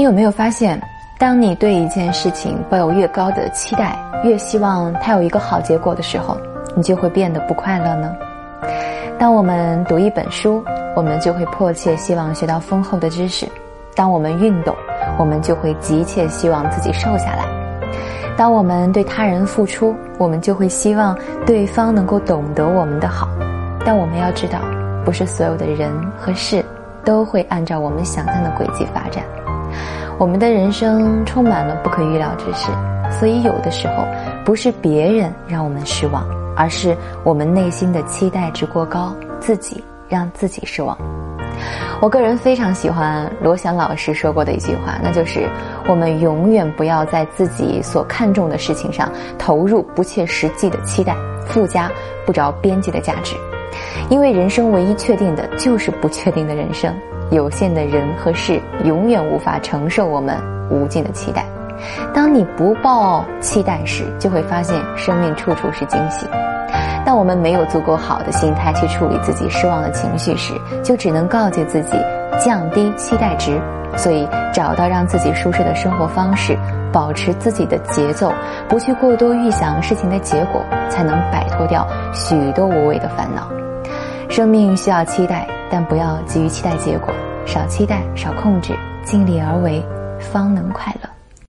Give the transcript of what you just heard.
你有没有发现，当你对一件事情抱有越高的期待，越希望它有一个好结果的时候，你就会变得不快乐呢？当我们读一本书，我们就会迫切希望学到丰厚的知识；当我们运动，我们就会急切希望自己瘦下来；当我们对他人付出，我们就会希望对方能够懂得我们的好。但我们要知道，不是所有的人和事都会按照我们想象的轨迹发展。我们的人生充满了不可预料之事，所以有的时候不是别人让我们失望，而是我们内心的期待值过高，自己让自己失望。我个人非常喜欢罗翔老师说过的一句话，那就是我们永远不要在自己所看重的事情上投入不切实际的期待，附加不着边际的价值，因为人生唯一确定的就是不确定的人生，有限的人和事永远无法承受我们无尽的期待。当你不抱期待时，就会发现生命处处是惊喜。当我们没有足够好的心态去处理自己失望的情绪时，就只能告诫自己降低期待值。所以，找到让自己舒适的生活方式，保持自己的节奏，不去过多预想事情的结果，才能摆脱掉许多无谓的烦恼。生命需要期待，但不要急于期待结果，少期待，少控制，尽力而为，方能快乐。